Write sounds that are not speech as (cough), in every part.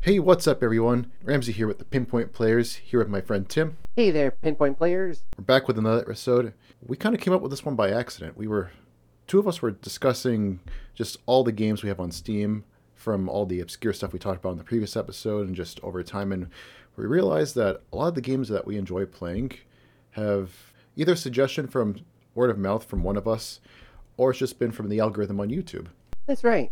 Hey, what's up, everyone? Ramsey here with the Pinpoint Players, here with my friend Tim. Hey there, Pinpoint Players. We're back with another episode. We kind of came up with this one by accident. We were, two of us were discussing just all the games we have on Steam from all the obscure stuff we talked about in the previous episode and just over time. And we realized that a lot of the games that we enjoy playing have either suggestion from word of mouth from one of us, or it's just been from the algorithm on YouTube. That's right.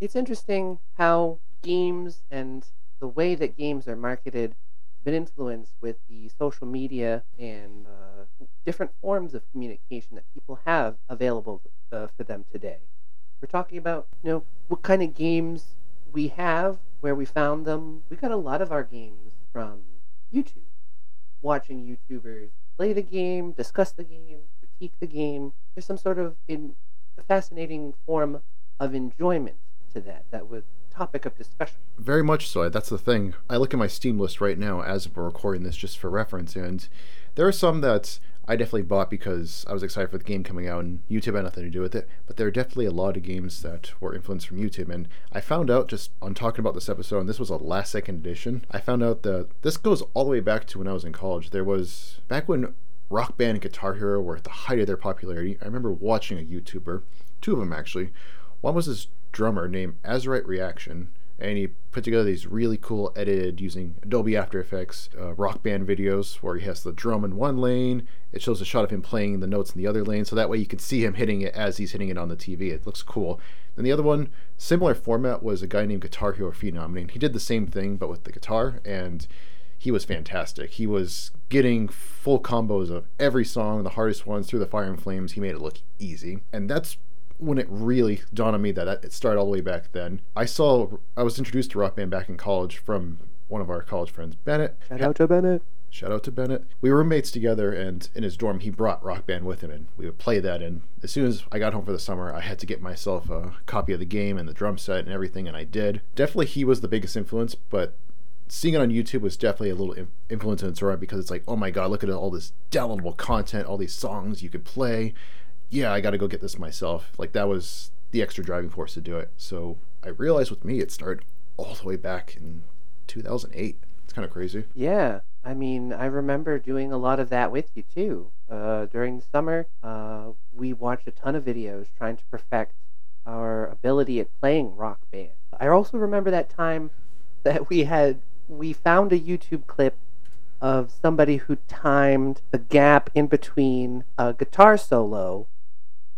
It's interesting how games and the way that games are marketed has been influenced with the social media and uh, different forms of communication that people have available uh, for them today. We're talking about, you know, what kind of games we have, where we found them. We got a lot of our games from YouTube. Watching YouTubers play the game, discuss the game, critique the game. There's some sort of in, fascinating form of enjoyment to that that was topic of discussion. Very much so. That's the thing. I look at my Steam list right now as we're recording this just for reference, and there are some that I definitely bought because I was excited for the game coming out, and YouTube had nothing to do with it. But there are definitely a lot of games that were influenced from YouTube, and I found out just on talking about this episode, and this was a last second edition. I found out that this goes all the way back to when I was in college. There was back when Rock Band and Guitar Hero were at the height of their popularity. I remember watching a YouTuber, two of them actually. One was this drummer named Azurite Reaction, and he put together these really cool edited using Adobe After Effects uh, rock band videos where he has the drum in one lane. It shows a shot of him playing the notes in the other lane, so that way you can see him hitting it as he's hitting it on the TV. It looks cool. And the other one, similar format, was a guy named Guitar Hero Phenom. I mean, he did the same thing but with the guitar, and he was fantastic. He was getting full combos of every song, the hardest ones, through the fire and flames. He made it look easy, and that's when it really dawned on me that it started all the way back then. I saw I was introduced to Rock Band back in college from one of our college friends, Bennett. Shout out to Bennett. Shout out to Bennett. We were roommates together, and in his dorm, he brought Rock Band with him, and we would play that. And as soon as I got home for the summer, I had to get myself a copy of the game and the drum set and everything, and I did. Definitely, he was the biggest influence, but seeing it on YouTube was definitely a little influence in its own because it's like, oh my god, look at all this downloadable content, all these songs you could play yeah, I got to go get this myself. Like that was the extra driving force to do it. So I realized with me, it started all the way back in 2008. It's kind of crazy. Yeah. I mean, I remember doing a lot of that with you too. Uh, during the summer, uh, we watched a ton of videos trying to perfect our ability at playing rock band. I also remember that time that we had we found a YouTube clip of somebody who timed the gap in between a guitar solo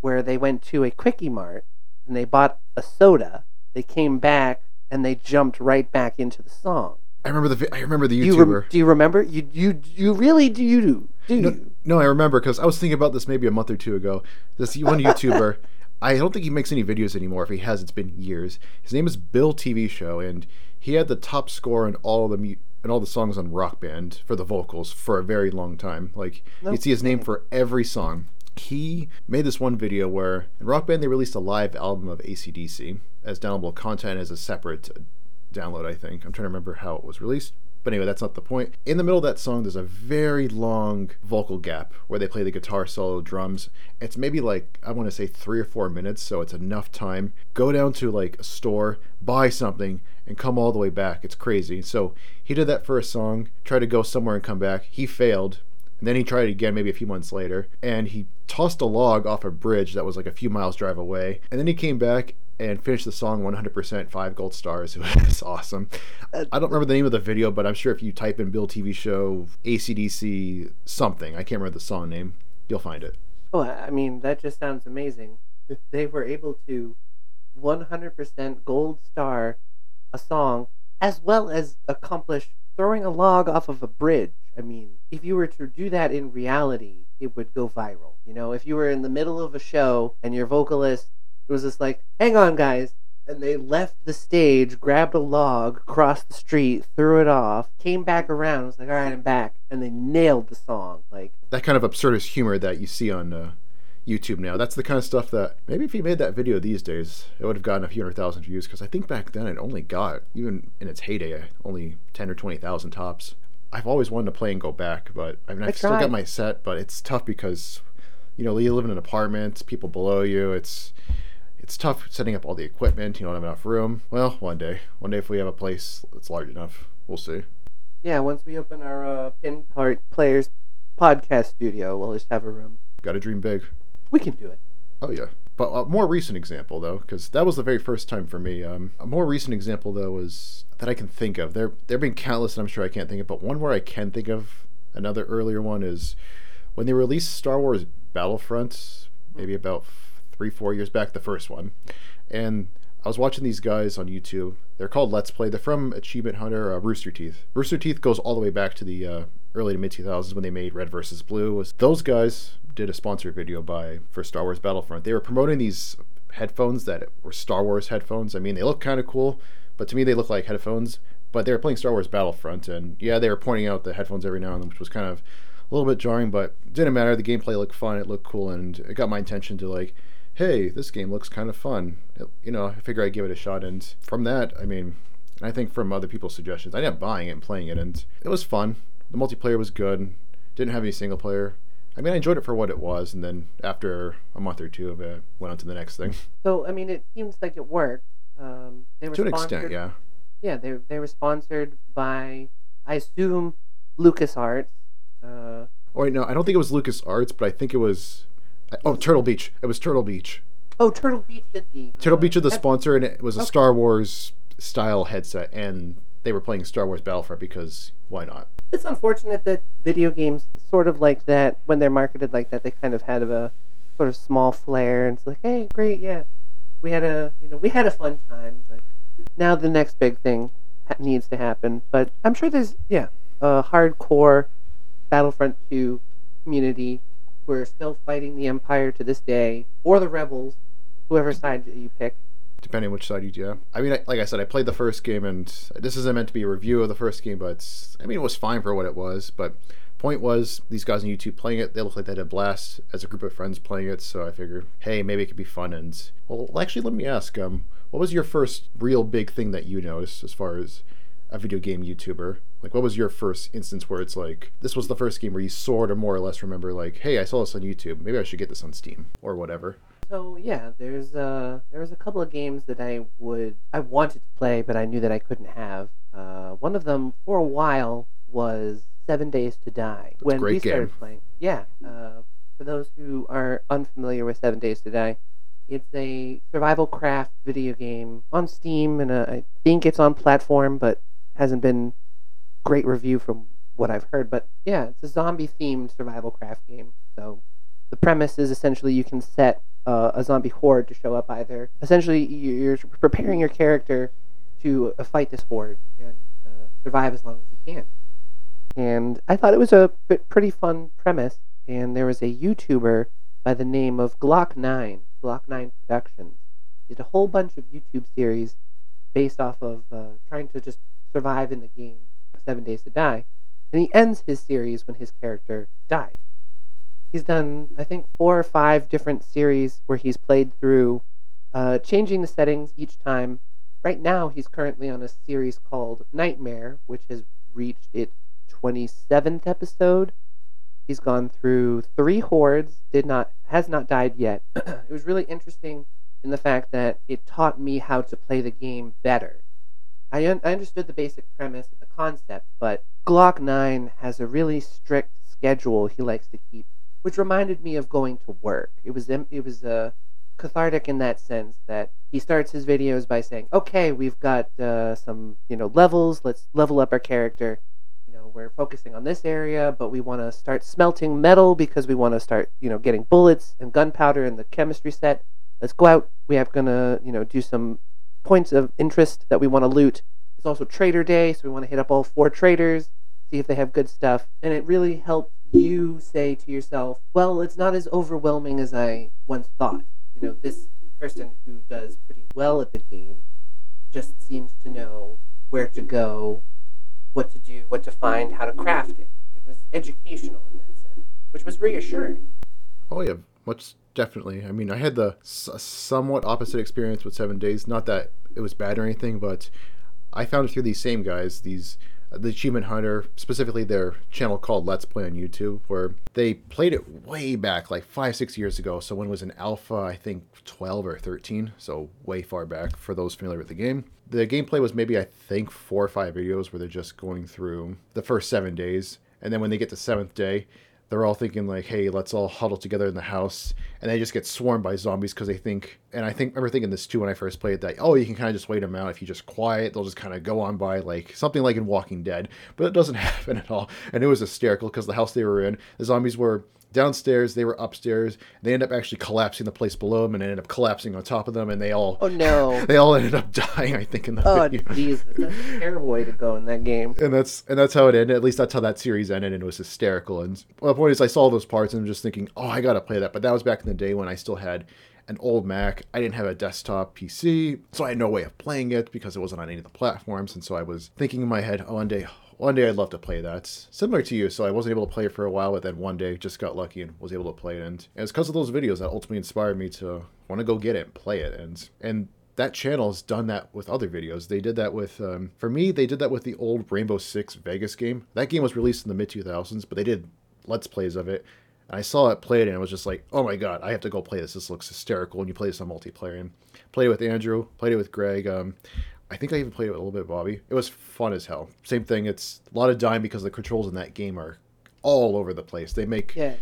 where they went to a quickie mart and they bought a soda. They came back and they jumped right back into the song. I remember the I remember the YouTuber. You rem- do you remember? You you you really do you do? do no, you? no, I remember because I was thinking about this maybe a month or two ago. This one (laughs) YouTuber. I don't think he makes any videos anymore. If he has, it's been years. His name is Bill TV Show, and he had the top score in all the mu- in all the songs on Rock Band for the vocals for a very long time. Like no. you'd see his name for every song he made this one video where in Rock Band they released a live album of ACDC as downloadable content as a separate download, I think. I'm trying to remember how it was released. But anyway, that's not the point. In the middle of that song, there's a very long vocal gap where they play the guitar solo, drums. It's maybe like, I want to say three or four minutes, so it's enough time. Go down to like a store, buy something, and come all the way back. It's crazy. So he did that for a song, tried to go somewhere and come back. He failed, and then he tried it again maybe a few months later, and he tossed a log off a bridge that was like a few miles drive away. And then he came back and finished the song 100% five gold stars. (laughs) It was awesome. I don't remember the name of the video, but I'm sure if you type in Bill TV show ACDC something, I can't remember the song name, you'll find it. Oh, I mean, that just sounds amazing. (laughs) They were able to 100% gold star a song as well as accomplish throwing a log off of a bridge. I mean, if you were to do that in reality, it would go viral. You know, if you were in the middle of a show and your vocalist was just like, hang on, guys. And they left the stage, grabbed a log, crossed the street, threw it off, came back around, was like, all right, I'm back. And they nailed the song. Like that kind of absurdist humor that you see on uh, YouTube now. That's the kind of stuff that maybe if he made that video these days, it would have gotten a few hundred thousand views. Because I think back then it only got, even in its heyday, only ten or twenty thousand tops. I've always wanted to play and go back, but I mean, I've still got my set, but it's tough because, you know, you live in an apartment, people below you. It's it's tough setting up all the equipment. You don't have enough room. Well, one day, one day if we have a place that's large enough, we'll see. Yeah, once we open our uh, Pin Part Players podcast studio, we'll just have a room. Got to dream big. We can do it. Oh yeah. But a more recent example though, because that was the very first time for me. Um, a more recent example though is that I can think of. There, there have been countless, and I'm sure I can't think of, but one where I can think of. Another earlier one is when they released Star Wars Battlefront, maybe about three, four years back, the first one, and I was watching these guys on YouTube. They're called Let's Play. They're from Achievement Hunter, uh, Rooster Teeth. Rooster Teeth goes all the way back to the uh, early to mid 2000s when they made Red versus Blue. Those guys did a sponsored video by for Star Wars Battlefront. They were promoting these headphones that were Star Wars headphones. I mean, they look kind of cool, but to me they look like headphones. But they were playing Star Wars Battlefront, and yeah, they were pointing out the headphones every now and then, which was kind of a little bit jarring, but didn't matter. The gameplay looked fun. It looked cool, and it got my attention to like, hey, this game looks kind of fun. It, you know, I figure I'd give it a shot. And from that, I mean, I think from other people's suggestions, I ended up buying it and playing it, and it was fun. The multiplayer was good. Didn't have any single player. I mean, I enjoyed it for what it was, and then after a month or two of it, went on to the next thing. (laughs) So, I mean, it seems like it worked. Um, they were to an sponsored, extent, yeah. Yeah, they they were sponsored by, I assume, LucasArts. Uh, Oh wait, no, I don't think it was Lucas Arts, but I think it was. Oh, Turtle Beach. It was Turtle Beach. oh, Turtle Beach did the Turtle Beach is the sponsor, and it was a Okay. Star Wars style headset, and they were playing Star Wars Battlefront because why not? It's unfortunate that video games, sort of like that, when they're marketed like that, they kind of have a sort of small flair, and it's like, hey, great, yeah, we had a, you know, we had a fun time, but now the next big thing ha- needs to happen. But I'm sure there's, yeah, a hardcore Battlefront 2 community who are still fighting the Empire to this day, or the Rebels, whoever side you pick. Depending which side you do. I mean, I, like I said, I played the first game, and this isn't meant to be a review of the first game, but I mean, it was fine for what it was. But point was, these guys on YouTube playing it, they looked like they had a blast as a group of friends playing it. So I figured, hey, maybe it could be fun. And well, actually, let me ask, um, what was your first real big thing that you noticed as far as a video game YouTuber? Like, what was your first instance where it's like, this was the first game where you sort of more or less remember, like, hey, I saw this on YouTube. Maybe I should get this on Steam or whatever. So yeah, there's uh there's a couple of games that I would I wanted to play, but I knew that I couldn't have. Uh, one of them for a while was Seven Days to Die. a when great we started playing, yeah. Uh, for those who are unfamiliar with Seven Days to Die, it's a survival craft video game on Steam, and uh, I think it's on platform, but hasn't been great review from what I've heard. But yeah, it's a zombie themed survival craft game. So the premise is essentially you can set uh, a zombie horde to show up either. Essentially, you- you're preparing your character to uh, fight this horde and uh, survive as long as you can. And I thought it was a pretty fun premise. And there was a YouTuber by the name of Glock9, Glock9 Productions, did a whole bunch of YouTube series based off of uh, trying to just survive in the game Seven Days to Die. And he ends his series when his character dies. He's done, I think, four or five different series where he's played through, uh, changing the settings each time. Right now, he's currently on a series called Nightmare, which has reached its 27th episode. He's gone through three hordes, did not has not died yet. (clears throat) it was really interesting in the fact that it taught me how to play the game better. I, un- I understood the basic premise and the concept, but Glock 9 has a really strict schedule he likes to keep, which reminded me of going to work. It was it was uh, cathartic in that sense that he starts his videos by saying, "Okay, we've got uh, some you know levels. Let's level up our character. You know, we're focusing on this area, but we want to start smelting metal because we want to start you know getting bullets and gunpowder in the chemistry set. Let's go out. We have gonna you know do some points of interest that we want to loot. It's also Trader Day, so we want to hit up all four traders, see if they have good stuff. And it really helped you say to yourself, well, it's not as overwhelming as I once thought. You know, this person who does pretty well at the game just seems to know where to go, what to do, what to find, how to craft it. It was educational in that sense, which was reassuring. Oh yeah, much definitely. I mean, I had the somewhat opposite experience with Seven Days. Not that it was bad or anything, but I found it through these same guys, these the Achievement Hunter, specifically their channel called Let's Play on YouTube, where they played it way back, like five, six years ago. So when it was in alpha, I think 12 or 13, so way far back for those familiar with the game. The gameplay was maybe, I think, four or five videos where they're just going through the first seven days. And then when they get to seventh day, they're all thinking like, "Hey, let's all huddle together in the house," and they just get swarmed by zombies because they think. And I think I remember thinking this too when I first played that. Oh, you can kind of just wait them out if you just quiet. They'll just kind of go on by like something like in Walking Dead, but it doesn't (laughs) happen at all. And it was hysterical because the house they were in, the zombies were downstairs, they were upstairs. They end up actually collapsing the place below them and ended up collapsing on top of them, and they all Oh no. (laughs) they all ended up (laughs) dying. I think in the oh (laughs) video. Jesus, that's a terrible way to go in that game. and that's and that's how it ended. At least that's how that series ended, and it was hysterical. And well, the point is, I saw those parts and I'm just thinking, oh, I gotta play that. But that was back in the day when I still had an old Mac. I didn't have a desktop PC, so I had no way of playing it because it wasn't on any of the platforms. And so I was thinking in my head, oh, one day, one day I'd love to play that. Similar to you, so I wasn't able to play it for a while, but then one day just got lucky and was able to play it. And, it's because of those videos that ultimately inspired me to want to go get it and play it. And and that channel's done that with other videos. They did that with, um, for me, they did that with the old Rainbow Six Vegas game. That game was released in the mid 2000s, but they did let's plays of it. And I saw it played, and I was just like, oh my god, I have to go play this. This looks hysterical. And you play this on multiplayer. And played it with Andrew, played it with Greg. Um, I think I even played it a little bit Bobby. It was fun as hell. Same thing. It's a lot of dying because the controls in that game are all over the place. They make Yeah,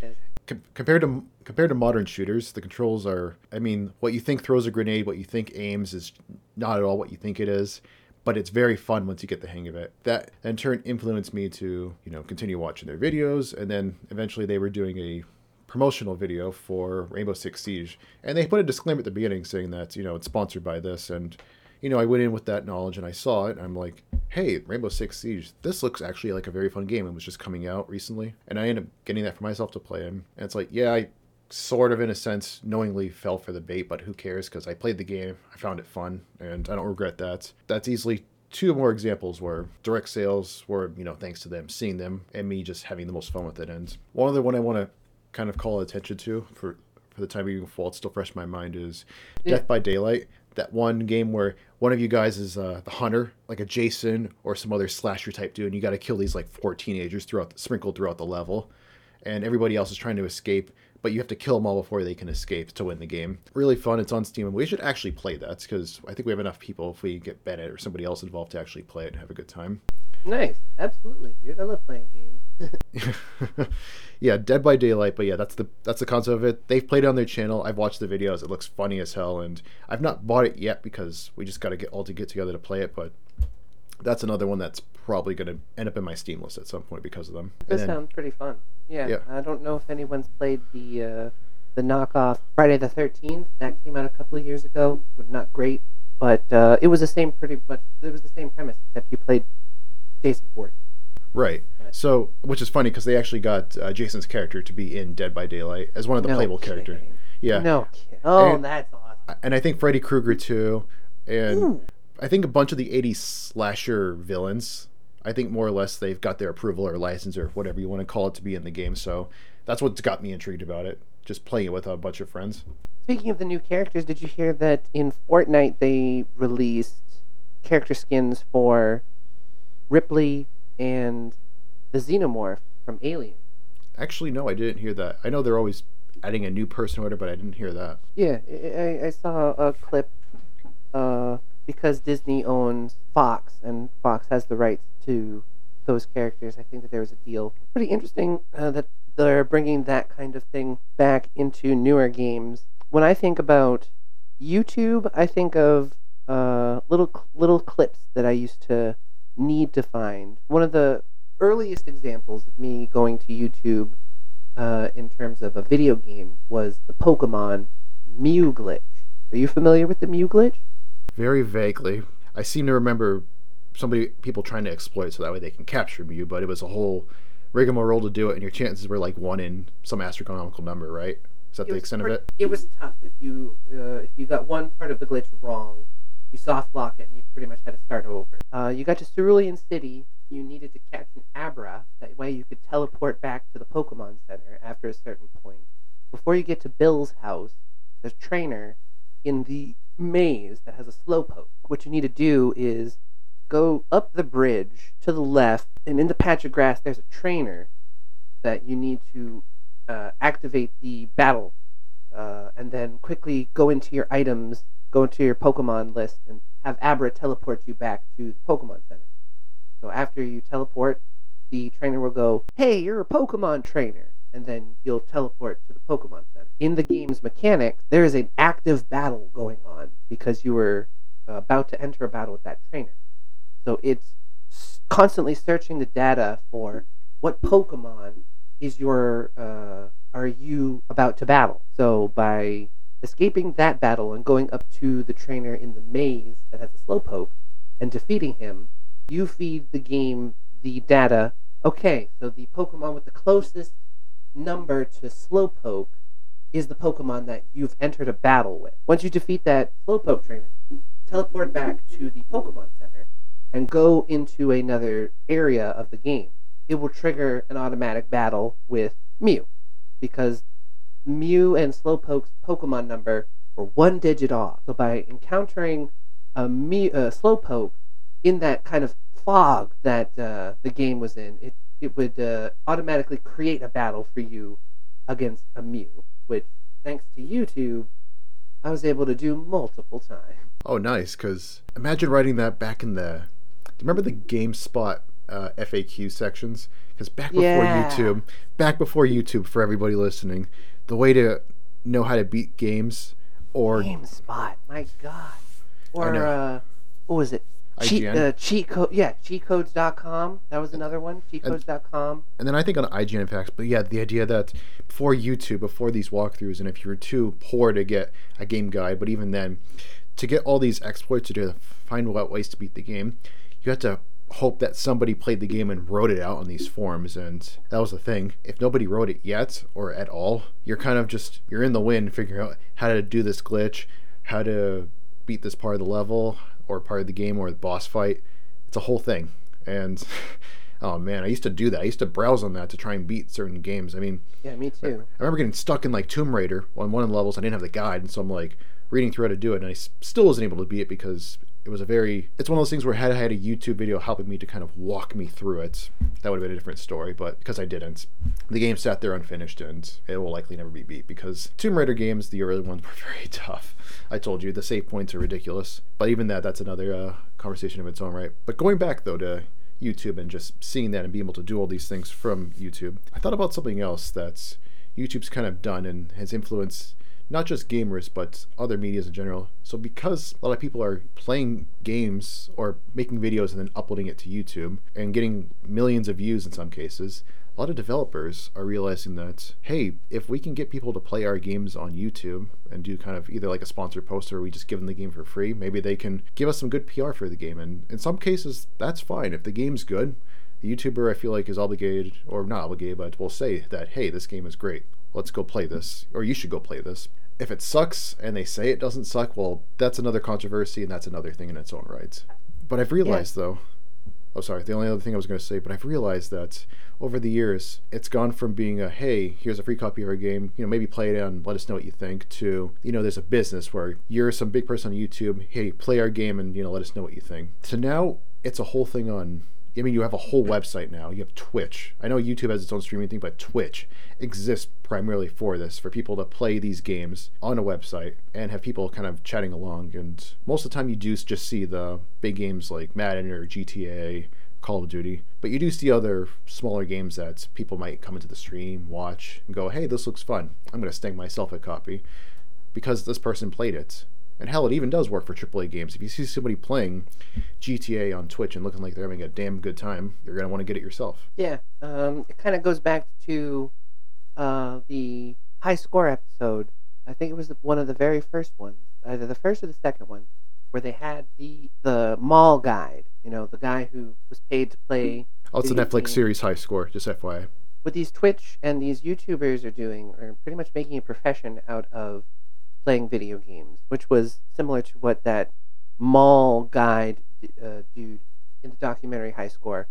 com- compared to compared to modern shooters, the controls are. I mean, what you think throws a grenade, what you think aims, is not at all what you think it is. But it's very fun once you get the hang of it. That in turn influenced me to you know continue watching their videos, and then eventually they were doing a promotional video for Rainbow Six Siege, and they put a disclaimer at the beginning saying that you know it's sponsored by this, and you know I went in with that knowledge and I saw it, and I'm like, hey, Rainbow Six Siege, this looks actually like a very fun game. It was just coming out recently, and I ended up getting that for myself to play, and it's like, yeah, I sort of in a sense knowingly fell for the bait, but who cares? Because I played the game, I found it fun, and I don't regret that. That's easily two more examples where direct sales were, you know, thanks to them seeing them and me just having the most fun with it. And one other one I want to kind of call attention to for for the time being fall, it's still fresh in my mind is Yeah. Death by Daylight. That one game where one of you guys is uh, the hunter, like a Jason or some other slasher type dude, and you got to kill these like four teenagers throughout, sprinkled throughout the level, and everybody else is trying to escape, but you have to kill them all before they can escape to win the game. Really fun. It's on Steam, and we should actually play that because I think we have enough people if we get Bennett or somebody else involved to actually play it and have a good time. Nice. Absolutely, dude. I love playing games. (laughs) yeah, Dead by Daylight, but yeah, that's the that's the concept of it. They've played it on their channel. I've watched the videos. It looks funny as hell, and I've not bought it yet because we just got to get all to get together to play it. But that's another one that's probably going to end up in my Steam list at some point because of them. This then- sounds pretty fun. Yeah. Yeah. I don't know if anyone's played the uh, the knockoff Friday the Thirteenth. That came out a couple of years ago. Not great, but uh, it was the same pretty much. It was the same premise, except you played Jason Ford. right. So, which is funny because they actually got uh, Jason's character to be in Dead by Daylight as one of the No playable characters. Yeah, No. Kidding. Oh, And- that's awesome. and I think Freddy Krueger too, and Ooh. I think a bunch of the 80s slasher villains, I think more or less they've got their approval or license or whatever you want to call it to be in the game. So that's what's got me intrigued about it. Just playing it with a bunch of friends. Speaking of the new characters, did you hear that in Fortnite they released character skins for Ripley and the Xenomorph from Alien? Actually, no, I didn't hear that. I know they're always adding a new person order, but I didn't hear that. Yeah, I, I- saw a clip uh, because Disney owns Fox and Fox has the rights to those characters. I think that there was a deal. Pretty interesting uh, that they're bringing that kind of thing back into newer games. When I think about YouTube, I think of uh, little little clips that I used to need to find. One of the earliest examples of me going to YouTube uh, in terms of a video game was the Pokemon Mew glitch. Are you familiar with the Mew glitch? Very vaguely. I seem to remember somebody people trying to exploit it so that way they can capture Mew, but it was a whole rigmarole to do it, and your chances were like one in some astronomical number, right? Is that the was extent of it? It was tough if you uh, if you got one part of the glitch wrong, you soft lock it and you pretty much had to start over. Uh, you got to Cerulean City. You needed to catch an Abra. That way you could teleport back to the Pokemon Center after a certain point. Before you get to Bill's house, there's a trainer in the maze that has a Slowpoke. What you need to do is go up the bridge to the left, and in the patch of grass, there's a trainer that you need to uh, activate the battle, uh, and then quickly go into your items, go into your Pokemon list, and have Abra teleport you back to the Pokemon Center. So after you teleport, the trainer will go, "Hey, you're a Pokemon trainer," and then you'll teleport to the Pokemon Center. In the game's mechanics, there is an active battle going on because you were uh, about to enter a battle with that trainer. So it's constantly searching the data for what Pokemon is your uh, are you about to battle. So by escaping that battle and going up to the trainer in the maze that has a slowpoke and defeating him, you feed the game the data. Okay, so the Pokemon with the closest number to Slowpoke is the Pokemon that you've entered a battle with. Once you defeat that Slowpoke trainer, teleport back to the Pokemon Center and go into another area of the game. It will trigger an automatic battle with Mew because Mew and Slowpoke's Pokemon number were one digit off. So by encountering a Mew, uh, Slowpoke in that kind of fog that uh, the game was in, it it would uh, automatically create a battle for you against a Mew, which thanks to YouTube, I was able to do multiple times. Oh, nice! Because imagine writing that back in the. Do you remember the GameSpot uh, FAQ sections? Because back before Yeah. YouTube, back before YouTube, for everybody listening, the way to know how to beat games or GameSpot, my God. Or uh, what was it? Cheat, uh, cheat code, yeah, cheatcodes.com. That was another one. Cheatcodes.com. and then I think on IGN FAQs, but yeah, the idea that before YouTube, before these walkthroughs, and if you were too poor to get a game guide, but even then, to get all these exploits to do, find out ways to beat the game, you had to hope that somebody played the game and wrote it out on these forums, and that was the thing. If nobody wrote it yet or at all, you're kind of just you're in the wind figuring out how to do this glitch, how to beat this part of the level or part of the game or the boss fight. It's a whole thing, and (laughs) oh man, I used to do that. I used to browse on that to try and beat certain games. I mean, Yeah, me too. I remember getting stuck in like Tomb Raider on one of the levels. I didn't have the guide, and so I'm like reading through how to do it, and I still wasn't able to beat it because it was a very. It's one of those things where had I had a YouTube video helping me to kind of walk me through it, that would have been a different story. But because I didn't, the game sat there unfinished, and it will likely never be beat because Tomb Raider games, the early ones, (laughs) were very tough. I told you the save points are ridiculous, but even that, that's another uh, conversation of its own right. But going back though to YouTube and just seeing that and being able to do all these things from YouTube, I thought about something else that's YouTube's kind of done and has influenced not just gamers but other medias in general. So because a lot of people are playing games or making videos and then uploading it to YouTube and getting millions of views in some cases, a lot of developers are realizing that hey, if we can get people to play our games on YouTube and do kind of either like a sponsored post or we just give them the game for free, maybe they can give us some good PR for the game. And in some cases, that's fine. If the game's good, the YouTuber I feel like is obligated, or not obligated, but will say that, hey, this game is great. Let's go play this, or you should go play this. If it sucks and they say it doesn't suck, well, that's another controversy and that's another thing in its own right. But I've realized though, oh sorry, the only other thing I was going to say, but I've realized that over the years, it's gone from being a hey, here's a free copy of our game, you know, maybe play it and let us know what you think, to you know, there's a business where you're some big person on YouTube, hey, play our game and you know, let us know what you think. To now, it's a whole thing on I mean, you have a whole website now. You have Twitch. I know YouTube has its own streaming thing, but Twitch exists primarily for this, for people to play these games on a website and have people kind of chatting along. And most of the time, you do just see the big games like Madden or GTA, Call of Duty, but you do see other smaller games that people might come into the stream, watch, and go, hey, this looks fun. I'm going to snag myself a copy because this person played it. And hell, it even does work for AAA games. If you see somebody playing GTA on Twitch and looking like they're having a damn good time, you're gonna want to get it yourself. Yeah, um, it kind of goes back to uh, the high score episode. I think it was one of the very first ones, either the first or the second one, where they had the the mall guide. You know, the guy who was paid to play. Oh, it's a Netflix series high score, just FYI. What these Twitch and these YouTubers are doing are pretty much making a profession out of playing video games, which was similar to what that mall guide uh, dude in the documentary High Score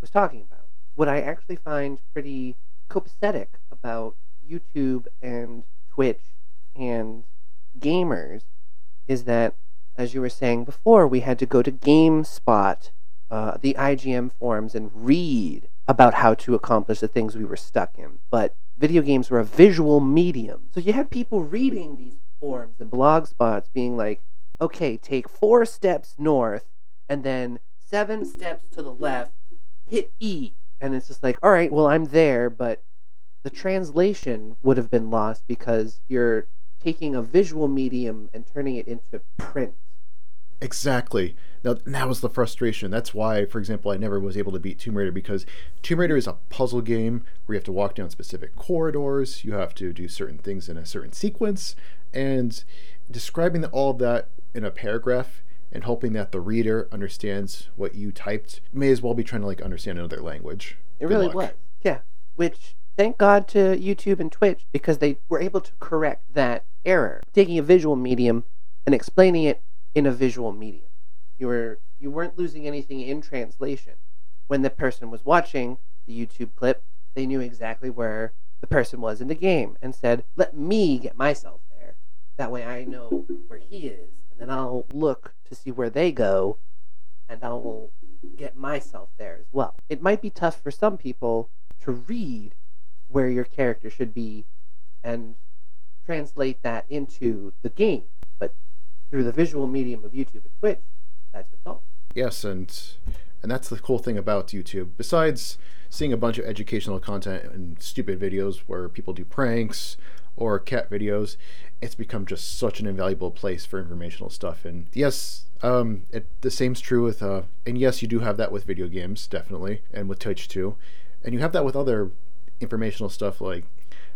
was talking about. What I actually find pretty copacetic about YouTube and Twitch and gamers is that, as you were saying before, we had to go to GameSpot uh, the IGN forums and read about how to accomplish the things we were stuck in. But video games were a visual medium. So you had people reading these forums and blog spots being like, okay, take four steps north and then seven steps to the left, hit E. And it's just like, all right, well, I'm there, but the translation would have been lost because you're taking a visual medium and turning it into print. Exactly. Now, that was the frustration. That's why, for example, I never was able to beat Tomb Raider because Tomb Raider is a puzzle game where you have to walk down specific corridors, you have to do certain things in a certain sequence, and describing all of that in a paragraph and hoping that the reader understands what you typed may as well be trying to like understand another language. It Good really luck. was. Yeah. Which thank God to YouTube and Twitch because they were able to correct that error, taking a visual medium and explaining it in a visual medium. You were you weren't losing anything in translation. When the person was watching the YouTube clip, they knew exactly where the person was in the game and said, "Let me get myself. That way I know where he is, and then I'll look to see where they go, and I will get myself there as well." It might be tough for some people to read where your character should be and translate that into the game, but through the visual medium of YouTube and Twitch, that's what's all. Yes, and and that's the cool thing about YouTube. Besides seeing a bunch of educational content and stupid videos where people do pranks or cat videos, it's become just such an invaluable place for informational stuff. And yes, um, it, the same's true with uh, and yes, you do have that with video games, definitely, and with Twitch too, and you have that with other informational stuff like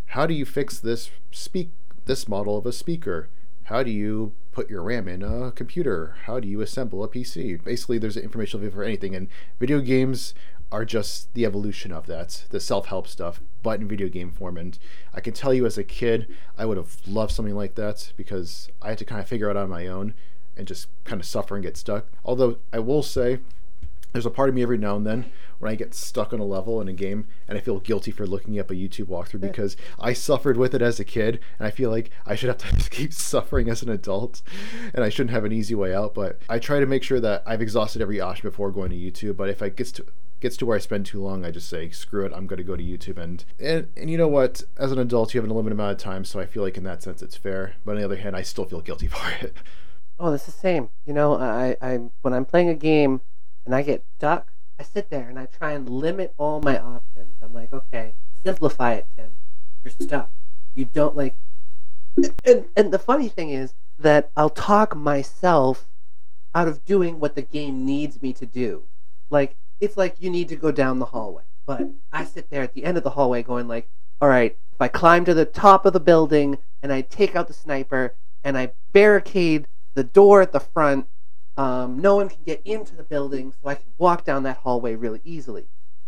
how do you fix this speak this model of a speaker how do you put your RAM in a computer? How do you assemble a PC? Basically, there's video for anything, and video games are just the evolution of that, the self help stuff, but in video game form. And I can tell you, as a kid, I would have loved something like that because I had to kind of figure it out on my own and just kind of suffer and get stuck. Although, I will say, there's a part of me every now and then when I get stuck on a level in a game and I feel guilty for looking up a YouTube walkthrough because I suffered with it as a kid and I feel like I should have to (laughs) keep suffering as an adult and I shouldn't have an easy way out. But I try to make sure that I've exhausted every option before going to YouTube. But if it gets to gets to where I spend too long, I just say screw it. I'm going to go to YouTube and and and you know what? As an adult, you have an limited amount of time, so I feel like in that sense it's fair. But on the other hand, I still feel guilty (laughs) for it. Oh, that's the same. You know, I, I when I'm playing a game and I get stuck, I sit there and I try and limit all my options. I'm like, okay, simplify it, Tim. You're stuck. You don't like. And and the funny thing is that I'll talk myself out of doing what the game needs me to do. Like it's like you need to go down the hallway, but I sit there at the end of the hallway going like, all right, if I climb to the top of the building and I take out the sniper and I barricade the door at the front um, no one can get into the building, so I can walk down that hallway really easily.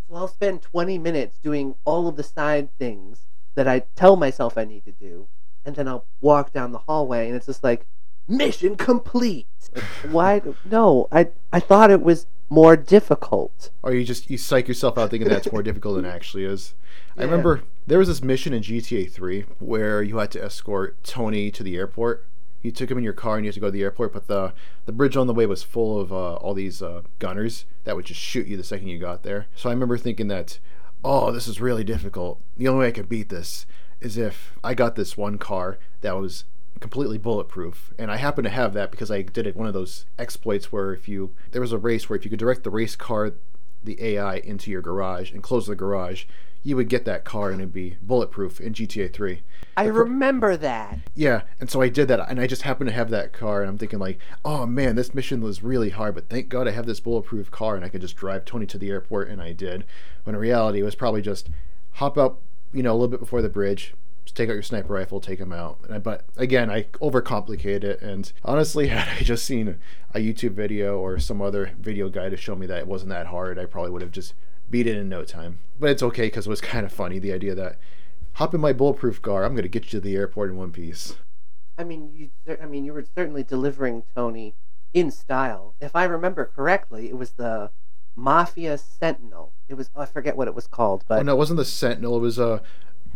So I'll spend 20 minutes doing all of the side things that I tell myself I need to do, and then I'll walk down the hallway, and it's just like, mission complete. Like, (laughs) Why? No, I I thought it was more difficult. or you just you psych yourself out thinking that's more difficult than it actually is. I remember there was this mission in GTA 3 where you had to escort Tony to the airport. You took him in your car and you had to go to the airport, but the the bridge on the way was full of uh, all these uh, gunners that would just shoot you the second you got there. So I remember thinking that, oh, this is really difficult. The only way I could beat this is if I got this one car that was completely bulletproof. And i happen to have that because i did it one of those exploits where if you there was a race where if you could direct the race car the ai into your garage and close the garage you would get that car and it'd be bulletproof in gta 3 I remember that. yeah and so i did that and i just happened to have that car and i'm thinking like oh man this mission was really hard but thank god i have this bulletproof car and i could just drive tony to the airport and i did. When in reality it was probably just hop up you know a little bit before the bridge take out your sniper rifle take him out I- but again i overcomplicate it and honestly (laughs) had i just seen a youtube video or some other video guy to show me that it wasn't that hard i probably would have just beat it in no time but it's okay because it was kind of funny the idea that hop in my bulletproof car i'm going to get you to the airport in one piece I mean, you. I mean, you were certainly delivering Tony in style. If I remember correctly, it was the Mafia Sentinel. It was oh, I forget what it was called, but oh no, it wasn't the Sentinel. It was a,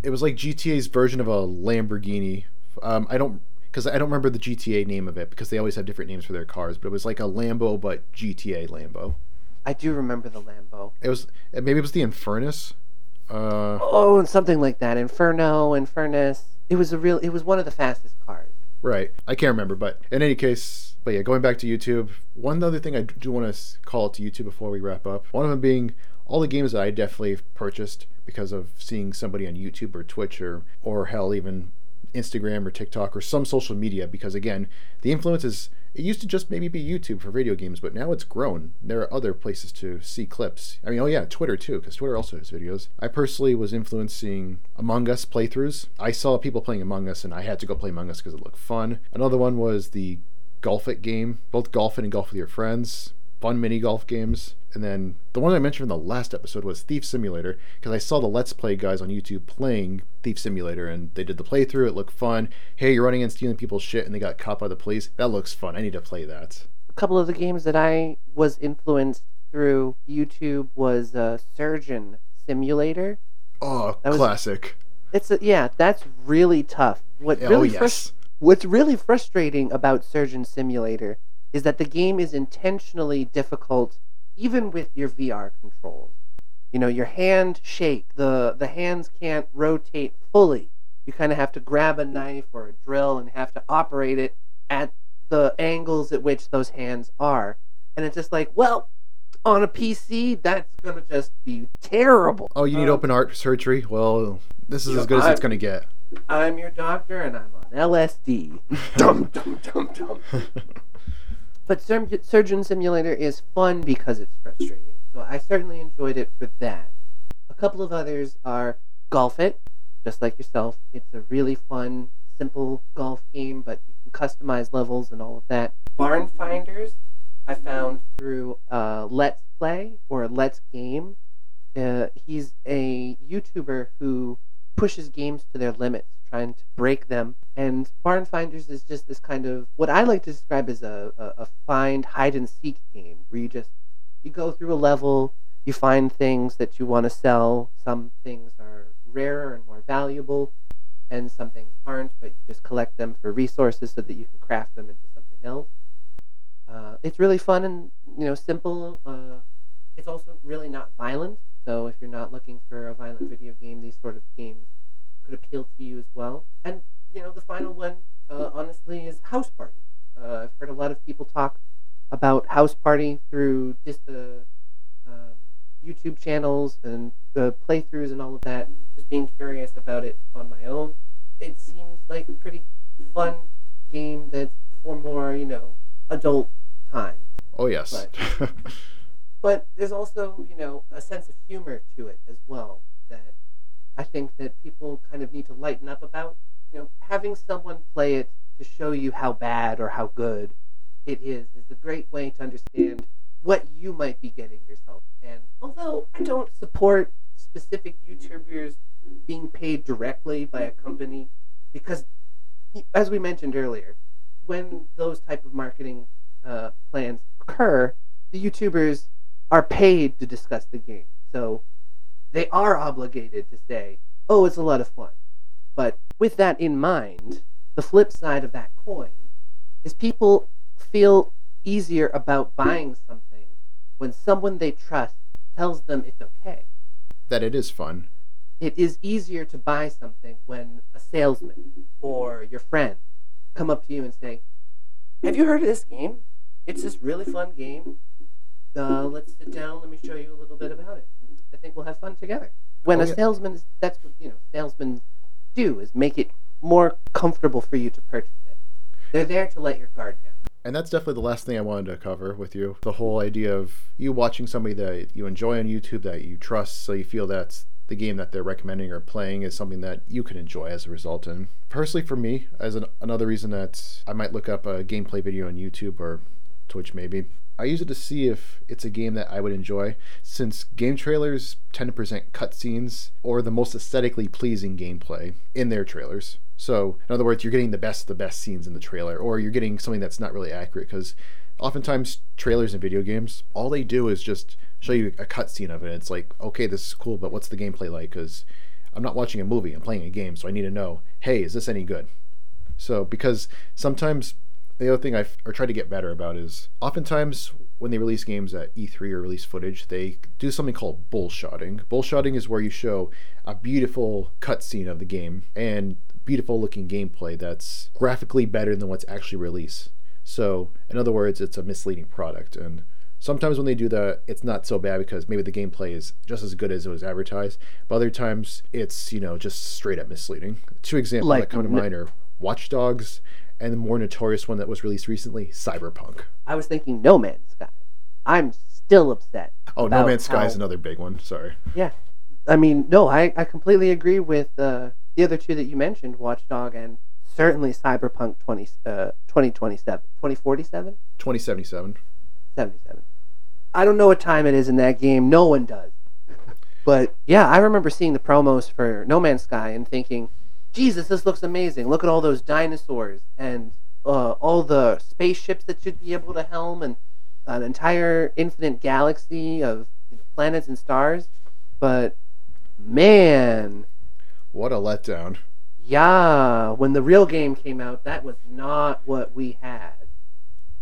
it was like GTA's version of a Lamborghini. Um, I don't because I don't remember the GTA name of it because they always have different names for their cars. But it was like a Lambo, but GTA Lambo. I do remember the Lambo. It was maybe it was the Infernus. Uh, Oh, and something like that. Inferno, Infernus. It was a real. It was one of the fastest cars. right. I can't remember, but in any case, but yeah, going back to YouTube. One other thing I do want to call it to YouTube before we wrap up. One of them being all the games that I definitely purchased because of seeing somebody on YouTube or Twitch or or hell even Instagram or TikTok or some social media. Because again, the influence is it used to just maybe be YouTube for video games, but now it's grown. There are other places to see clips. I mean, oh yeah, Twitter too, because Twitter also has videos. I personally was influencing Among Us playthroughs. I saw people playing Among Us, and I had to go play Among Us because it looked fun. Another one was the Golf It game, both Golf It and Golf with Your Friends. Fun mini golf games. And then the one I mentioned in the last episode was Thief Simulator, because I saw the Let's Play guys on YouTube playing Thief Simulator, and they did the playthrough. It looked fun. Hey, you're running and stealing people's shit, and they got caught by the police. That looks fun. I need to play that. A couple of the games that I was influenced through YouTube was uh, Surgeon Simulator. Oh, That was- classic. It's a, yeah, that's really tough. What oh, yes. frus- what's really frustrating about Surgeon Simulator is that the game is intentionally difficult, even with your VR controls. You know, your hand shake. the The hands can't rotate fully. You kind of have to grab a knife or a drill and have to operate it at the angles at which those hands are. And it's just like, well, on a PC, that's gonna just be terrible. Oh, you need Um, open heart surgery? Well, this is as good as it's going to get. I'm your doctor and I'm on LSD. (laughs) dum dum dum dum. (laughs) But Sur- Surgeon Simulator is fun because it's frustrating. So I certainly enjoyed it for that. A couple of others are Golf It, just like yourself. It's a really fun, simple golf game, but you can customize levels and all of that. Barn Finders, I found through uh, Let's Play or Let's Game. Uh, he's a YouTuber who pushes games to their limits, trying to break them. And Barn Finders is just this kind of what I like to describe as a, a, a find hide and seek game where you just you go through a level, you find things that you want to sell. Some things are rarer and more valuable, and some things aren't, but you just collect them for resources so that you can craft them into something else. Uh, it's really fun and you know simple. Uh, it's also really not violent. So if you're not looking for a violent video game, these sort of games could appeal to you as well. And you know, the final one, uh, honestly, is House Party. Uh, I've heard a lot of people talk about House Party through just the um, YouTube channels and the playthroughs and all of that. Just being curious about it on my own. It seems like a pretty fun game that's for more, you know, adult time. oh, yes. (laughs) But there's also, you know, a sense of humor to it as well that I think that people kind of need to lighten up about. You know, having someone play it to show you how bad or how good it is is a great way to understand what you might be getting yourself. And although I don't support specific YouTubers being paid directly by a company, because as we mentioned earlier, when those type of marketing uh, plans occur, the YouTubers are paid to discuss the game. So they are obligated to say, oh, it's a lot of fun. But with that in mind, the flip side of that coin is people feel easier about buying something when someone they trust tells them it's okay. that it is fun. It is easier to buy something when a salesman or your friend come up to you and say, Have you heard of this game? It's this really fun game. Uh, let's sit down. Let me show you a little bit about it. I think we'll have fun together. When Oh, a yeah. salesman is, that's what you know, salesmen do is make it more comfortable for you to purchase it. They're there to let your guard down. And that's definitely the last thing I wanted to cover with you. The whole idea of you watching somebody that you enjoy on YouTube, that you trust, so you feel that's the game that they're recommending or playing is something that you can enjoy as a result. And personally, for me, as an, another reason that I might look up a gameplay video on YouTube or Twitch maybe, I use it to see if it's a game that I would enjoy, since game trailers tend to present cutscenes or the most aesthetically pleasing gameplay in their trailers. So, in other words, you're getting the best of the best scenes in the trailer, or you're getting something that's not really accurate because oftentimes trailers in video games, all they do is just show you a cutscene of it. It's like, okay, this is cool, but what's the gameplay like? Because I'm not watching a movie, I'm playing a game, so I need to know, hey, is this any good? So, because sometimes The other thing I've or tried to get better about is oftentimes when they release games at E3 or release footage, they do something called bullshotting. Bullshotting is where you show a beautiful cutscene of the game and beautiful looking gameplay that's graphically better than what's actually released. So, in other words, it's a misleading product. And sometimes when they do that, it's not so bad because maybe the gameplay is just as good as it was advertised. But other times, it's, you know, just straight up misleading. Two examples Like that come to mind are Watch Dogs and the more notorious one that was released recently, Cyberpunk. I was thinking No Man's Sky. I'm still upset. Oh, No Man's Sky is another big one. Sorry. Yeah. I mean, no, I, I completely agree with uh, the other two that you mentioned, Watchdog and certainly Cyberpunk 20, uh, 2027. 2047? 2077. 77. I don't know what time it is in that game. No one does. (laughs) But yeah, I remember seeing the promos for No Man's Sky and thinking, Jesus, this looks amazing. Look at all those dinosaurs and uh, all the spaceships that should be able to helm and an entire infinite galaxy of you know, planets and stars. But man, What a letdown. yeah, when the real game came out, that was not what we had.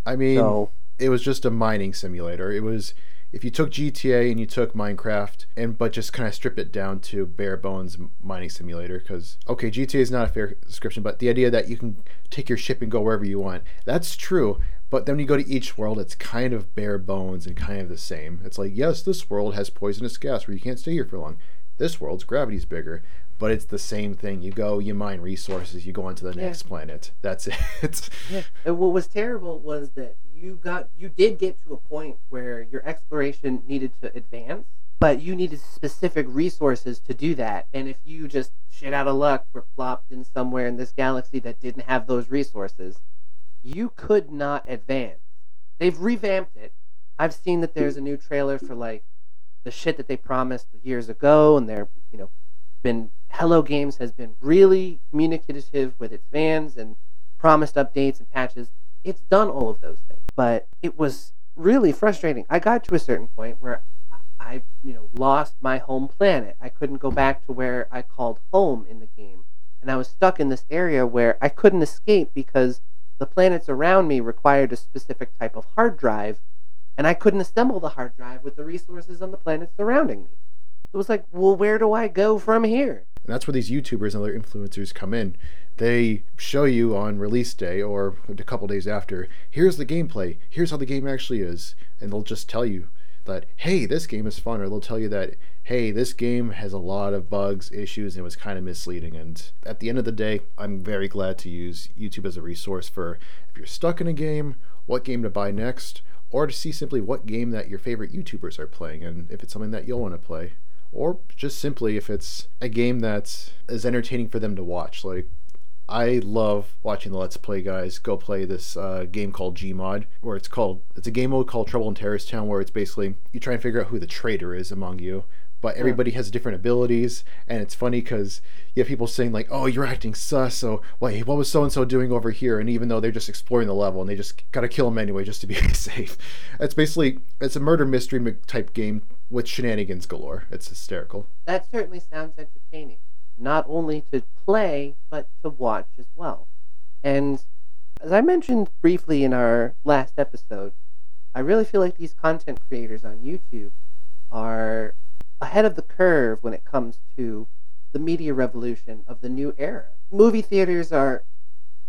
I mean, So it was just a mining simulator. It was if you took GTA and you took Minecraft and but just kind of stripped it down to bare bones mining simulator because okay, GTA is not a fair description, but the idea that you can take your ship and go wherever you want, that's true. But then when you go to each world, it's kind of bare bones and kind of the same. It's like, yes, this world has poisonous gas where you can't stay here for long. This world's gravity's bigger, but it's the same thing. You go, you mine resources, you go on to the Yeah. next planet. That's (laughs) it. Yeah. And what was terrible was that you got you did get to a point where your exploration needed to advance, but you needed specific resources to do that. And if you just shit out of luck were plopped in somewhere in this galaxy that didn't have those resources, you could not advance. They've revamped it. I've seen that there's a new trailer for like the shit that they promised years ago, and they're you know been Hello Games has been really communicative with its fans and promised updates and patches. It's done all of those things, but it was really frustrating. I got to a certain point where I, you know, lost my home planet. I couldn't go back to where I called home in the game, and I was stuck in this area where I couldn't escape because the planets around me required a specific type of hard drive, and I couldn't assemble the hard drive with the resources on the planets surrounding me. It was like, well, where do I go from here? And that's where these YouTubers and other influencers come in. They show you on release day or a couple days after, here's the gameplay, here's how the game actually is. And they'll just tell you that, hey, this game is fun. Or they'll tell you that, hey, this game has a lot of bugs, issues, and it was kind of misleading. And at the end of the day, I'm very glad to use YouTube as a resource for if you're stuck in a game, what game to buy next, or to see simply what game that your favorite YouTubers are playing and if it's something that you'll want to play or just simply if it's a game that is is entertaining for them to watch. Like, I love watching the Let's Play guys go play this uh, game called Gmod, where it's called it's a game mode called Trouble in Terrorist Town, where it's basically you try and figure out who the traitor is among you. But everybody has different abilities, and it's funny because you have people saying like, "Oh, you're acting sus." So, wait, what was so and so doing over here? And even though they're just exploring the level, and they just gotta kill them anyway just to be (laughs) safe. It's basically it's a murder mystery type game with shenanigans galore. It's hysterical. That certainly sounds entertaining, not only to play, but to watch as well. And as I mentioned briefly in our last episode, I really feel like these content creators on YouTube are ahead of the curve when it comes to the media revolution of the new era. Movie theaters are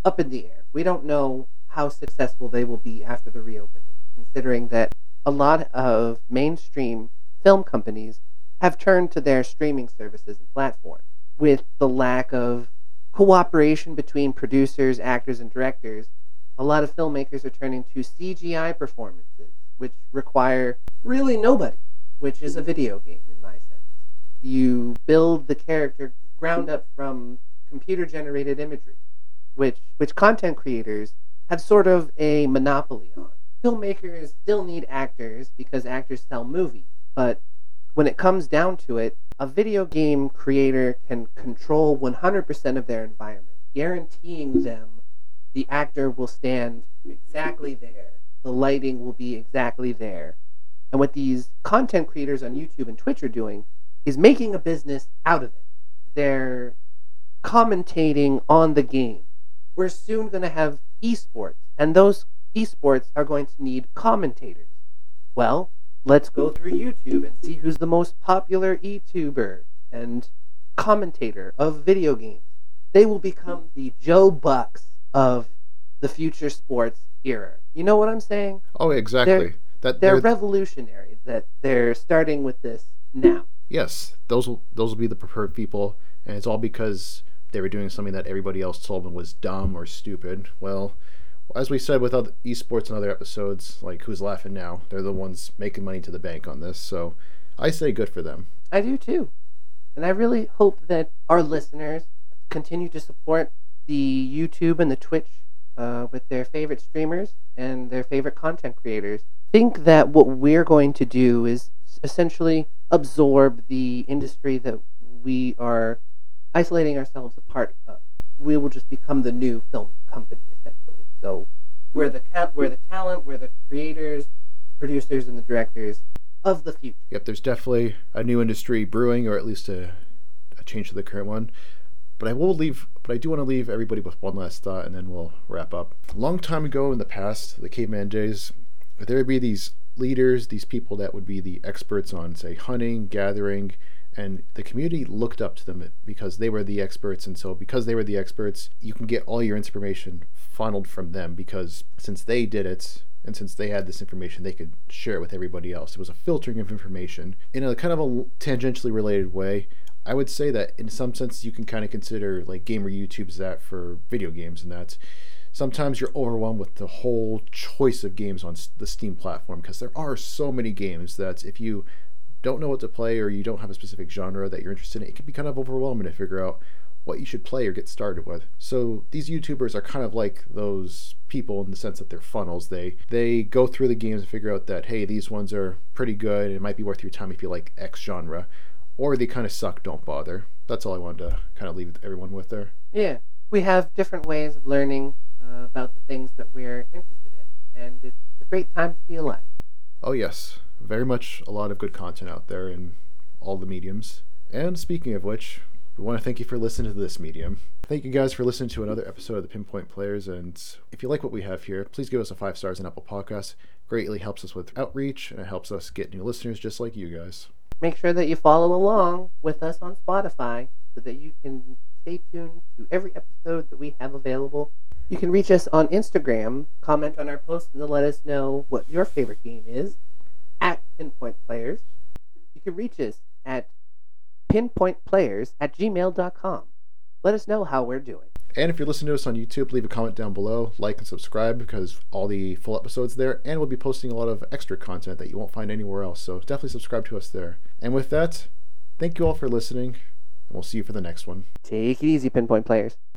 up in the air. We don't know how successful they will be after the reopening, considering that a lot of mainstream film companies have turned to their streaming services and platforms. With the lack of cooperation between producers, actors, and directors, a lot of filmmakers are turning to CGI performances, which require really nobody, which is a video game in my sense. You build the character ground up from computer generated imagery, which which content creators have sort of a monopoly on. Filmmakers still need actors because actors sell movies, but when it comes down to it, a video game creator can control 100% of their environment, guaranteeing them the actor will stand exactly there, the lighting will be exactly there. And what these content creators on YouTube and Twitch are doing is making a business out of it. They're commentating on the game. We're soon going to have esports, and those esports are going to need commentators. Well, let's go through YouTube and see who's the most popular YouTuber and commentator of video games. They will become the Joe Bucks of the future sports era. You know what I'm saying? Oh, exactly. They're- that They're they're- revolutionary that they're starting with this now. yes, those will those will be the preferred people, and it's all because they were doing something that everybody else told them was dumb or stupid. Well, as we said with other esports and other episodes, like who's laughing now? They're the ones making money to the bank on this. So I say good for them. I do too. And I really hope that our listeners continue to support the YouTube and the Twitch uh, with their favorite streamers and their favorite content creators. Think that what we're going to do is essentially absorb the industry that we are isolating ourselves apart of. We will just become the new film company essentially. So we're the ca- we're the talent, we're the creators, producers, and the directors of the future. Yep, there's definitely a new industry brewing, or at least a, a change to the current one. But I will leave. But I do want to leave everybody with one last thought, and then we'll wrap up. A long time ago in the past, the caveman days, there would be these leaders, these people that would be the experts on, say, hunting, gathering, and the community looked up to them because they were the experts. And so, because they were the experts, you can get all your information funneled from them because since they did it, and since they had this information, they could share it with everybody else. It was a filtering of information in a kind of a tangentially related way. I would say that in some sense you can kind of consider like gamer YouTube's that for video games, and that sometimes you're overwhelmed with the whole choice of games on the Steam platform because there are so many games that if you don't know what to play or you don't have a specific genre that you're interested in, it can be kind of overwhelming to figure out what you should play or get started with. So these YouTubers are kind of like those people in the sense that they're funnels. They they go through the games and figure out that hey, these ones are pretty good it might be worth your time if you like X genre, or they kind of suck. Don't bother. That's all I wanted to kind of leave everyone with there. Yeah, we have different ways of learning uh, about the things that we're interested in, and it's a great time to be alive. Oh yes, very much a lot of good content out there in all the mediums. And speaking of which, we want to thank you for listening to this medium. Thank you guys for listening to another episode of the Pinpoint Players. And if you like what we have here, please give us a five stars on Apple Podcasts. Greatly helps us with outreach and it helps us get new listeners just like you guys. Make sure that you follow along with us on Spotify so that you can stay tuned to every episode that we have available. You can reach us on Instagram, comment on our posts, and let us know what your favorite game is at Pinpoint Players. You can reach us at pinpointplayers at gmail.com. Let us know how we're doing. And if you're listening to us on YouTube, leave a comment down below, like and subscribe because all the full episodes there, and we'll be posting a lot of extra content that you won't find anywhere else. So definitely subscribe to us there. And with that, thank you all for listening, and we'll see you for the next one. Take it easy, Pinpoint Players.